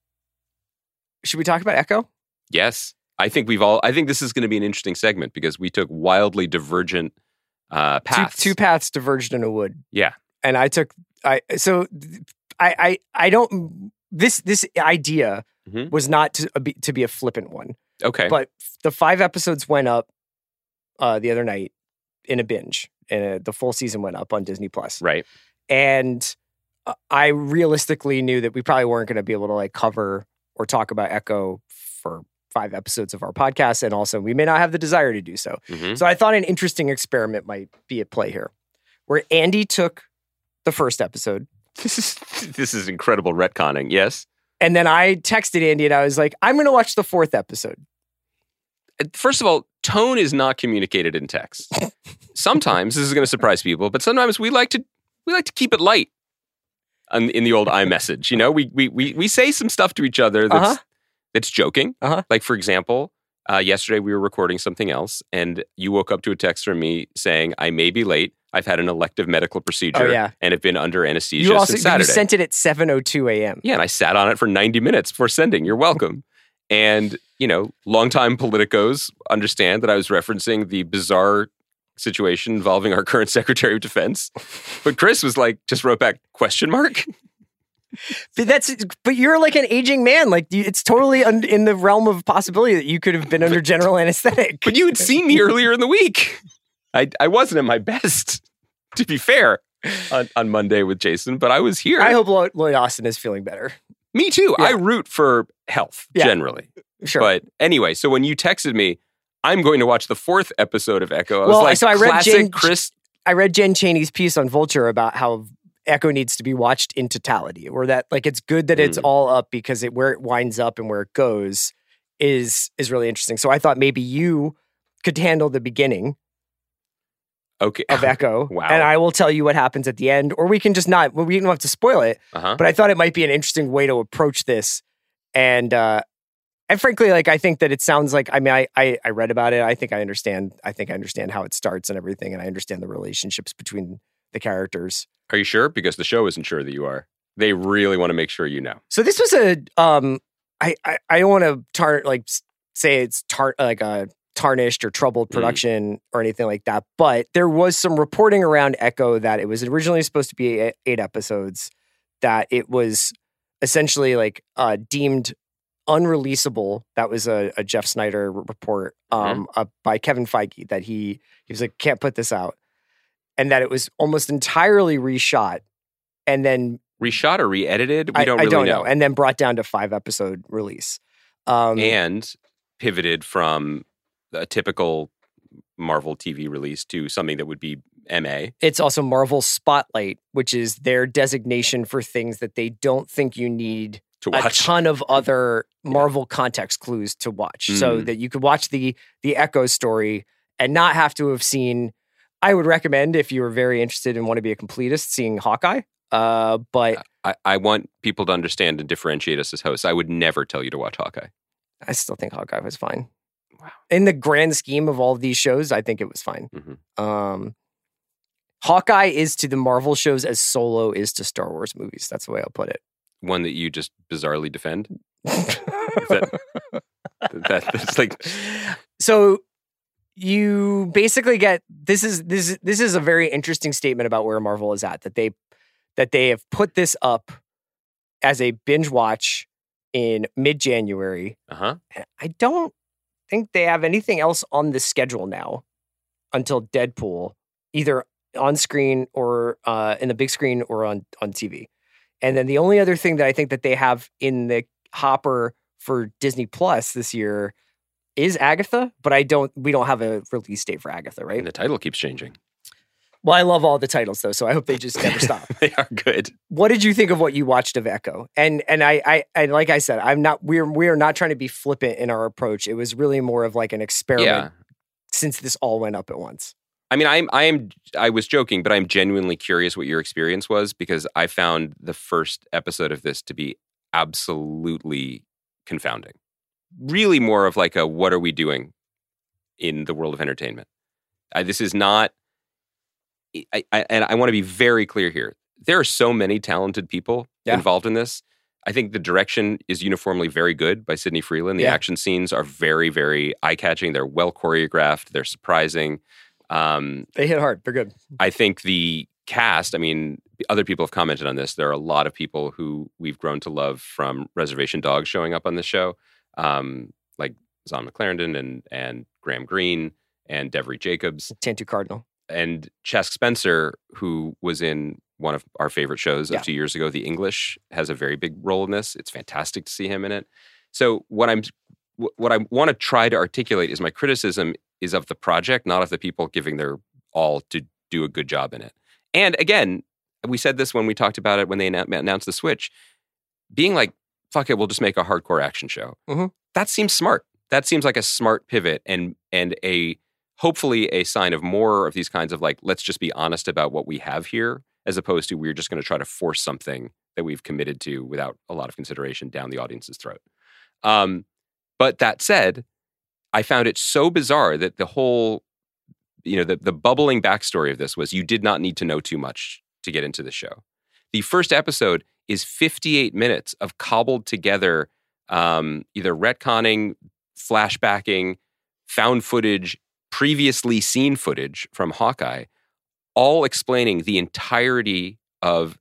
should we talk about Echo? Yes, I think we've all. I think this is going to be an interesting segment because we took wildly divergent uh, paths. Two, two paths diverged in a wood. Yeah. and I took I so I I I don't this this idea Mhm. was not to be, to be a flippant one, Okay. but the five episodes went up uh, the other night in a binge, and uh, the full season went up on Disney Plus, right. and uh, I realistically knew that we probably weren't going to be able to like cover or talk about Echo for five episodes of our podcast, and also we may not have the desire to do so. Mhm. So I thought an interesting experiment might be at play here, where Andy took the first episode. This is this is incredible retconning. Yes. And then I texted Andy and I was like, I'm going to watch the fourth episode. First of all, tone is not communicated in text. sometimes this is going to surprise people, but sometimes we like to we like to keep it light. On, in the old iMessage. You know, we we we we say some stuff to each other that's Uh-huh. that's joking. Uh-huh. Like for example, uh, yesterday we were recording something else, and you woke up to a text from me saying, "I may be late. I've had an elective medical procedure, Oh, yeah. and have been under anesthesia You also since you sent it at 7:02 a.m. Yeah, and I sat on it for 90 minutes before sending. You're welcome. and, you know, longtime politicos understand that I was referencing the bizarre situation involving our current Secretary of Defense. But Chris was like, just wrote back, question mark? But that's but you're like an aging man. Like it's totally un, in the realm of possibility that you could have been under general anesthetic. But you had seen me earlier in the week. I, I wasn't at my best, to be fair, on, on Monday with Jason, but I was here. I hope Lloyd, Lloyd Austin is feeling better. me too. I root for health Yeah. generally. Sure. But anyway, so when you texted me, I'm going to watch the fourth episode of Echo. I was Well, like, so I read classic Jane- Chris. I read Jen Chaney's piece on Vulture about how Echo needs to be watched in totality, or that like it's good that it's Mm. all up because it where it winds up and where it goes is is really interesting. So I thought maybe you could handle the beginning Okay. of Echo, Wow. and I will tell you what happens at the end, or we can just not. well, We don't have to spoil it, Uh-huh. but I thought it might be an interesting way to approach this, and uh, and frankly, like I think that it sounds like I mean I, I I read about it. I think I understand. I think I understand how it starts and everything, and I understand the relationships between the characters. Are you sure? Because the show isn't sure that you are. They really want to make sure you know. So this was a um I I, I don't want to tar like say it's tar like a tarnished or troubled Mm. production or anything like that, but there was some reporting around Echo that it was originally supposed to be eight, eight episodes that it was essentially like uh deemed unreleasable. That was a, a Jeff Sneider report um uh, by Kevin Feige that he he was like can't put this out. And that it was almost entirely reshot and then Reshot or re-edited? We I, don't I really don't know. know. And then brought down to five episode release. Um, and pivoted from a typical Marvel TV release to something that would be MA. it's also Marvel Spotlight, which is their designation for things that they don't think you need to a ton of other Marvel context clues to watch, so Mm. that you could watch the the Echo story and not have to have seen. I would recommend if you were very interested and want to be a completist, seeing Hawkeye. Uh, but I, I want people to understand and differentiate us as hosts. I would never tell you to watch Hawkeye. I still think Hawkeye was fine. Wow. In the grand scheme of all of these shows, I think it was fine. Mhm. Um, Hawkeye is to the Marvel shows as Solo is to Star Wars movies. That's the way I'll put it. One that you just bizarrely defend. that- That, that's like so you basically get this is this this is a very interesting statement about where Marvel is at that they that they have put this up as a binge watch in mid January. uh huh. I don't think they have anything else on the schedule now until Deadpool, either on screen or uh, in the big screen or on on TV. And then the only other thing that I think that they have in the hopper for Disney Plus this year is Agatha, but I don't. We don't have a release date for Agatha, right? And the title keeps changing. Well, I love all the titles though, so I hope they just never stop. they are good. What did you think of what you watched of Echo? And and I I and like I said, I'm not. We're we're not trying to be flippant in our approach. It was really more of like an experiment Yeah. since this all went up at once. I mean, I'm I am I was joking, but I'm genuinely curious what your experience was because I found the first episode of this to be absolutely confounding. Really, more of like a what are we doing in the world of entertainment? I, this is not. I, I, and I want to be very clear here. There are so many talented people Yeah. involved in this. I think the direction is uniformly very good by Sydney Freeland. The Yeah. action scenes are very, very eye catching. They're well choreographed. They're surprising. Um, They hit hard. They're good. I think the cast, I mean, other people have commented on this. There are a lot of people who we've grown to love from Reservation Dogs showing up on this show, um, like Zahn McClarnon and, and Graham Greene and Devery Jacobs Tantoo Cardinal. and Chaske Spencer, who was in one of our favorite shows of Yeah. two years ago, The English, has a very big role in this. It's fantastic to see him in it. So what I'm what I want to try to articulate is my criticism is of the project, not of the people giving their all to do a good job in it. And again, we said this when we talked about it when they announced the switch, being like, "Fuck it, we'll just make a hardcore action show." Mhm. That seems smart. That seems like a smart pivot and and a hopefully a sign of more of these kinds of like let's just be honest about what we have here as opposed to we're just going to try to force something that we've committed to without a lot of consideration down the audience's throat. Um, but that said, I found it so bizarre that the whole, you know, the, the bubbling backstory of this was you did not need to know too much to get into the show. The first episode is 58 minutes of cobbled together, um, either retconning, flashbacking, found footage, previously seen footage from Hawkeye, all explaining the entirety of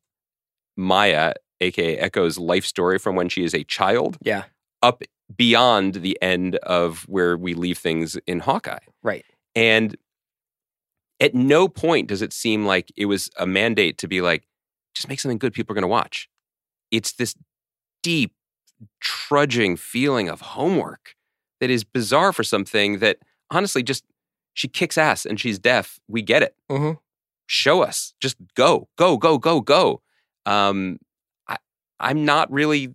Maya, aka Echo's life story from when she is a child Yeah. up beyond the end of where we leave things in Hawkeye. Right. And at no point does it seem like it was a mandate to be like, just make something good people are going to watch. It's this deep, trudging feeling of homework that is bizarre for something that honestly just she kicks ass and she's deaf. We get it. Mhm. Show us. Just go, go, go, go, go. Um, I, I'm not really.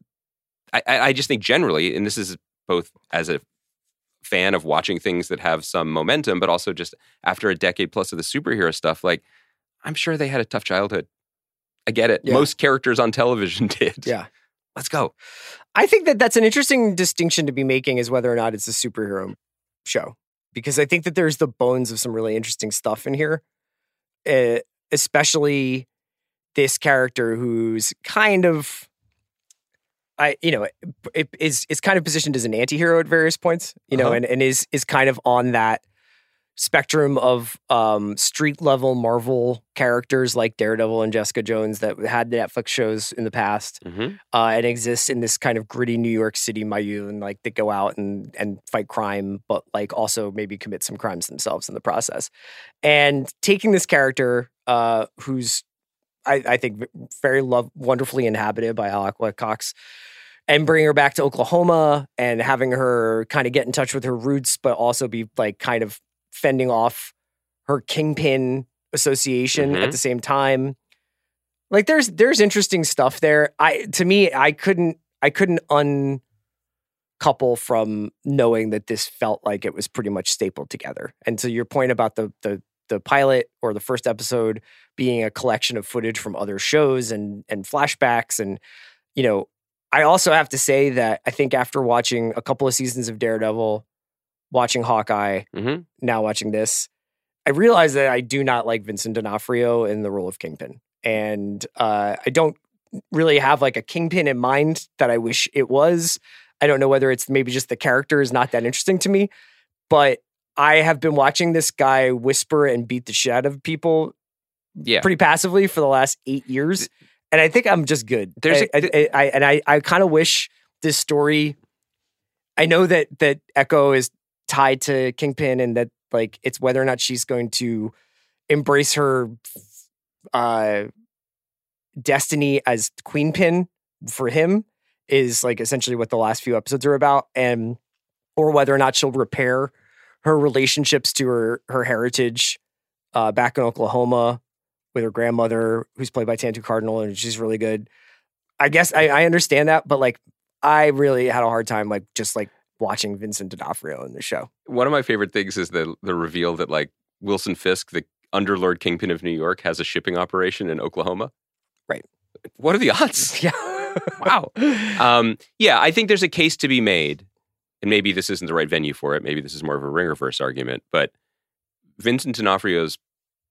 I, I just think generally, and this is both as a fan of watching things that have some momentum, but also just after a decade plus of the superhero stuff, like I'm sure they had a tough childhood. I get it. Yeah. Most characters on television did. Yeah. Let's go. I think that that's an interesting distinction to be making is whether or not it's a superhero show because I think that there's the bones of some really interesting stuff in here, uh, especially this character who's kind of, I you know, it, is is kind of positioned as an anti-hero at various points, you know, Uh-huh. and and is is kind of on that spectrum of um, street level Marvel characters like Daredevil and Jessica Jones that had the Netflix shows in the past Mhm. uh, and exists in this kind of gritty New York City milieu, and like they go out and and fight crime, but like also maybe commit some crimes themselves in the process. And taking this character, uh, who's I, I think very love wonderfully inhabited by Alaqua Cox, and bringing her back to Oklahoma and having her kind of get in touch with her roots, but also be like kind of fending off her kingpin association Mhm. at the same time. Like there's there's interesting stuff there. I to me i couldn't i couldn't uncouple from knowing that this felt like it was pretty much stapled together. And to your point about the the the pilot or the first episode being a collection of footage from other shows and and flashbacks and you know i also have to say that i think after watching a couple of seasons of daredevil watching hawkeye Mhm. now watching this, I realized that I do not like Vincent D'Onofrio in the role of Kingpin, and uh, I don't really have like a Kingpin in mind that I wish it was. I don't know whether it's maybe just the character is not that interesting to me, but I have been watching this guy whisper and beat the shit out of people Yeah. pretty passively for the last eight years, and I think I'm just good. There's I, a- I- I- and I I kind of wish this story. I know that that Echo is tied to Kingpin and that like it's whether or not she's going to embrace her uh destiny as Queenpin for him is like essentially what the last few episodes are about and or whether or not she'll repair her relationships to her her heritage uh back in Oklahoma with her grandmother who's played by Tantoo Cardinal and she's really good. I guess I, I understand that, but like I really had a hard time like just like watching Vincent D'Onofrio in the show. One of my favorite things is the the reveal that like Wilson Fisk, the underlord kingpin of New York, has a shipping operation in Oklahoma. Right. What are the odds? Yeah. wow. Um, yeah, I think there's a case to be made, and maybe this isn't the right venue for it. Maybe this is more of a Ringerverse argument, but Vincent D'Onofrio's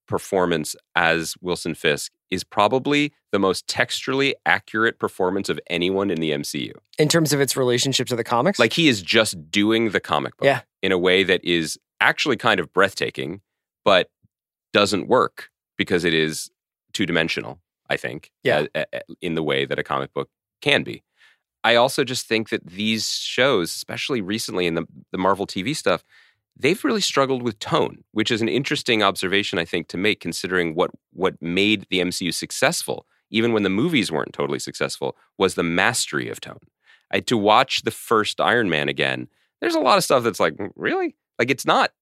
performance as Wilson Fisk is probably the most texturally accurate performance of anyone in the MCU. in terms of its relationship to the comics. Like he is just doing the comic book Yeah. in a way that is actually kind of breathtaking, but doesn't work because it is two dimensional, I think, Yeah. uh, uh, in the way that a comic book can be. I also just think that these shows, especially recently in the, the Marvel TV stuff, they've really struggled with tone, which is an interesting observation, I think, to make considering what what made the MCU successful, even when the movies weren't totally successful, was the mastery of tone. I, to watch the first Iron Man again, there's a lot of stuff that's like, "Mm, really? Like it's not,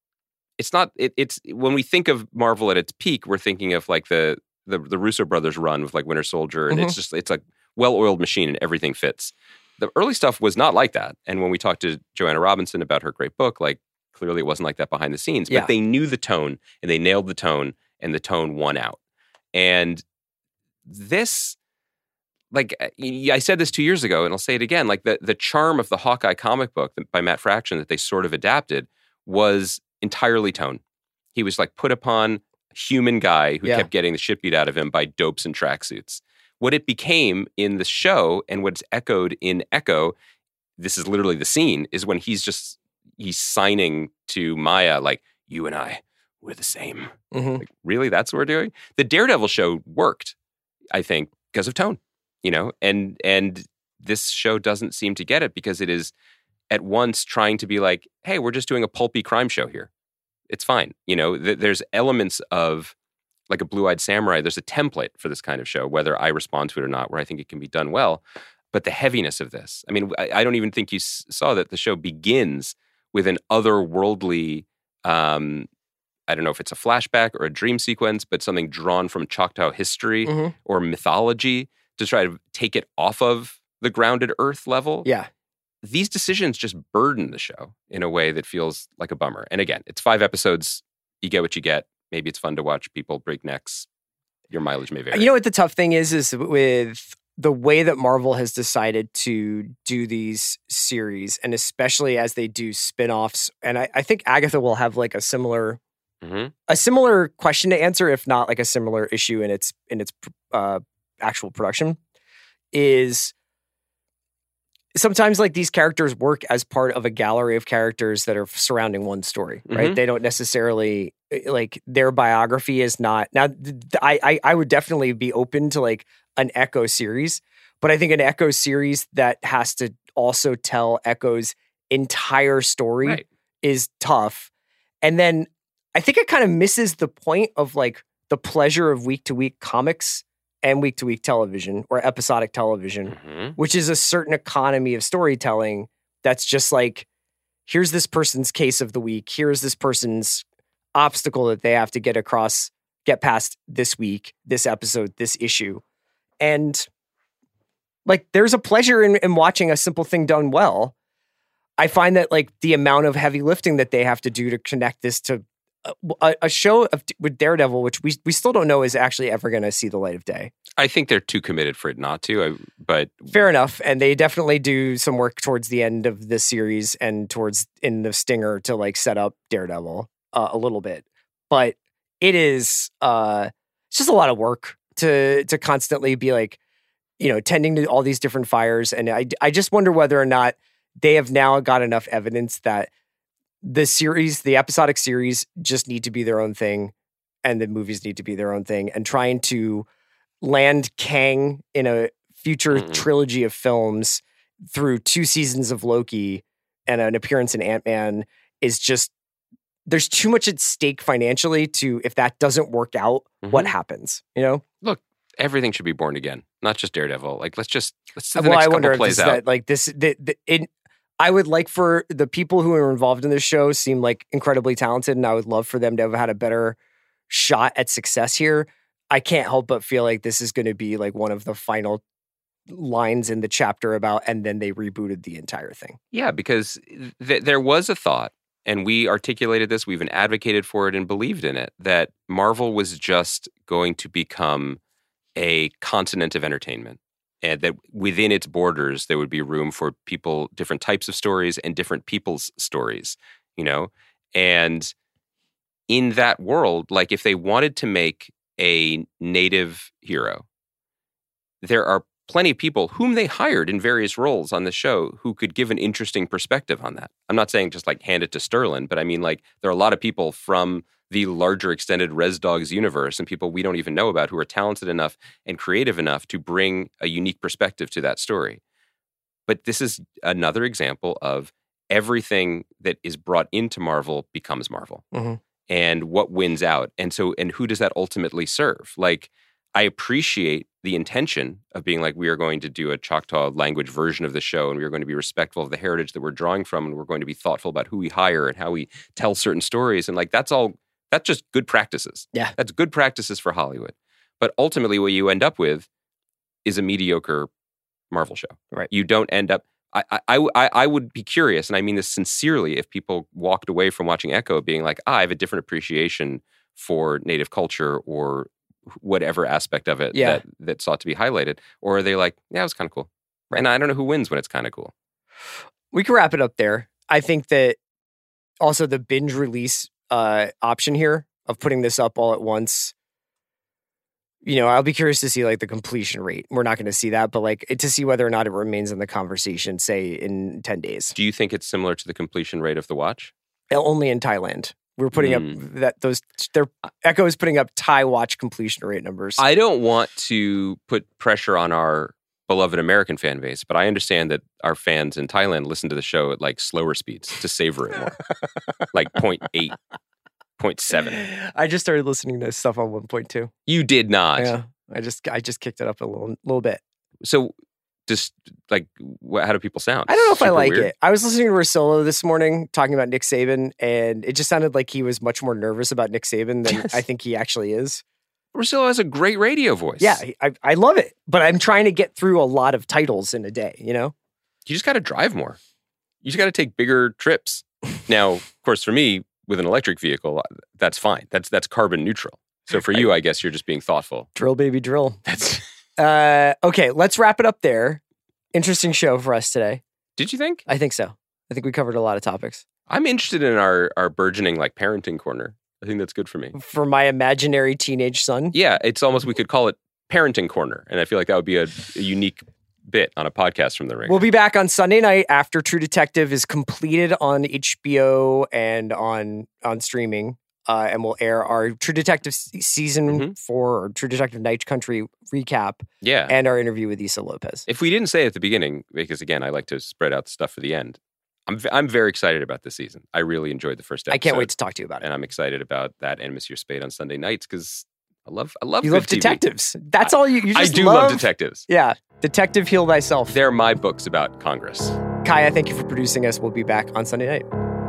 it's not, it, it's when we think of Marvel at its peak, we're thinking of like the the, the Russo brothers run with like Winter Soldier, and it's just it's like well-oiled machine and everything fits. The early stuff was not like that. And when we talked to Joanna Robinson about her great book, like clearly it wasn't like that behind the scenes. But Yeah. they knew the tone and they nailed the tone, and the tone won out. And this like eh, I said this two years ago, and I'll say it again. Like the the charm of the Hawkeye comic book by Matt Fraction that they sort of adapted was entirely tone. He was like put upon human guy who Yeah. kept getting the shit beat out of him by dopes and tracksuits. What it became in the show and what's echoed in Echo, this is literally the scene, is when he's just he's signing to Maya like you and I, we're the same. Mhm. Like, really, that's what we're doing. The Daredevil show worked, I think, because of tone. You know, and and this show doesn't seem to get it because it is at once trying to be like, hey, we're just doing a pulpy crime show here. It's fine. You know, th- there's elements of like a blue eyed samurai. There's a template for this kind of show, whether I respond to it or not, where I think it can be done well. But the heaviness of this, I mean, I, I don't even think you s- saw that the show begins with an otherworldly um, I don't know if it's a flashback or a dream sequence, but something drawn from Choctaw history Mhm. or mythology to try to take it off of the grounded earth level. Yeah. These decisions just burden the show in a way that feels like a bummer. And again, it's five episodes. You get what you get. Maybe it's fun to watch people break necks. Your mileage may vary. You know what the tough thing is is with the way that Marvel has decided to do these series, and especially as they do spin-offs, and I, I think Agatha will have like a similar Mhm. a similar question to answer, if not like a similar issue in its in its uh, actual production, is sometimes like these characters work as part of a gallery of characters that are surrounding one story, right? Mhm. They don't necessarily eh, like their biography is not now. I, I I would definitely be open to like an Echo series, but I think an Echo series that has to also tell Echo's entire story Right. is tough. And then I think it kind of misses the point of like the pleasure of week to week comics and week to week television or episodic television, Mhm. which is a certain economy of storytelling that's just like, here's this person's case of the week, here's this person's obstacle that they have to get across, get past this week, this episode, this issue. And like there's a pleasure in, in watching a simple thing done well. I find that like the amount of heavy lifting that they have to do to connect this to a, a, a show of, with Daredevil, which we we still don't know is actually ever going to see the light of day. I think they're too committed for it not to. I, but Fair enough, and they definitely do some work towards the end of the series and towards in the stinger to like set up Daredevil uh, a little bit, but it is uh, it's just a lot of work to to constantly be like you know tending to all these different fires, and I I just wonder whether or not they have now got enough evidence that the series, the episodic series, just need to be their own thing, and the movies need to be their own thing, and trying to land Kang in a future Mhm. trilogy of films through two seasons of Loki and an appearance in Ant Man is just there's too much at stake financially to if that doesn't work out, what Mhm. happens? You know? Look, everything should be born again, not just Daredevil. Like let's just let's see the well, next I couple wonder if plays out. that like this the, the, it I would like for the people who are involved in this show seem like incredibly talented, and I would love for them to have had a better shot at success here. I can't help but feel like this is going to be like one of the final lines in the chapter about, and then they rebooted the entire thing. Yeah, because th- there was a thought, and we articulated this, we even advocated for it and believed in it, that Marvel was just going to become a continent of entertainment. And that within its borders, there would be room for people, different types of stories and different people's stories, you know? And in that world, like if they wanted to make a native hero, there are plenty of people whom they hired in various roles on the show who could give an interesting perspective on that. I'm not saying just like hand it to Sterling, but I mean like there are a lot of people from the larger extended Res Dogs universe and people we don't even know about who are talented enough and creative enough to bring a unique perspective to that story. But this is another example of everything that is brought into Marvel becomes Marvel. Mhm. And what wins out. And so and who does that ultimately serve? Like I appreciate the intention of being like, we are going to do a Choctaw language version of the show, and we are going to be respectful of the heritage that we're drawing from, and we're going to be thoughtful about who we hire and how we tell certain stories. And like, that's all, that's just good practices. Yeah. That's good practices for Hollywood. But ultimately, what you end up with is a mediocre Marvel show. Right. You don't end up, I, I, I, I would be curious, and I mean this sincerely, if people walked away from watching Echo being like, ah, I have a different appreciation for Native culture or whatever aspect of it Yeah. that that sought to be highlighted, or are they like, yeah, it was kind of cool? And I don't know who wins when it's kind of cool. we can wrap it up there. I think that also the binge release uh, option here of putting this up all at once. You know, I'll be curious to see like the completion rate. We're not going to see that, but like to see whether or not it remains in the conversation, say in ten days. Do you think it's similar to the completion rate of the watch? Only in Thailand, we're putting up Mm. that those. Their Echo is putting up Thai watch completion rate numbers. I don't want to put pressure on our beloved American fan base, but I understand that our fans in Thailand listen to the show at like slower speeds to savor it more, like 0.8, 0.7. I just started listening to stuff on one point two. You did not. Yeah, I just I just kicked it up a little little bit. So, just like, wh- how do people sound? I don't know if I like weird? it. I was listening to Russillo this morning talking about Nick Saban, and it just sounded like he was much more nervous about Nick Saban than. I think he actually is. Russillo has a great radio voice. Yeah, I, I love it, but I'm trying to get through a lot of titles in a day. You know, you just got to drive more. You just got to take bigger trips. Now, of course, for me with an electric vehicle, uh, that's fine. That's that's carbon neutral. So for you, I guess you're just being thoughtful. drill baby drill. That's. Uh, okay, let's wrap it up there. Interesting show for us today. Did you think? I think so. I think we covered a lot of topics. I'm interested in our our burgeoning like parenting corner. I think that's good for me. For my imaginary teenage son, Yeah, it's almost we could call it parenting corner, and I feel like that would be a, a unique bit on a podcast from the ring. We'll be back on Sunday night after True Detective is completed on HBO and on on streaming. Uh, and we'll air our True Detective se- season Mhm. four or True Detective Night Country recap yeah. and our interview with Issa Lopez. if we didn't say at the beginning, because again, I like to spread out the stuff for the end. I'm I'm very excited about this season. I really enjoyed the first episode. I can't wait to talk to you about it. and I'm excited about that and Monsieur Spade on Sunday nights because I love I love You love TV. detectives. That's all you. you I do love detectives. Yeah, detective heal thyself. They're my books about Congress. Kaya, thank you for producing us. We'll be back on Sunday night.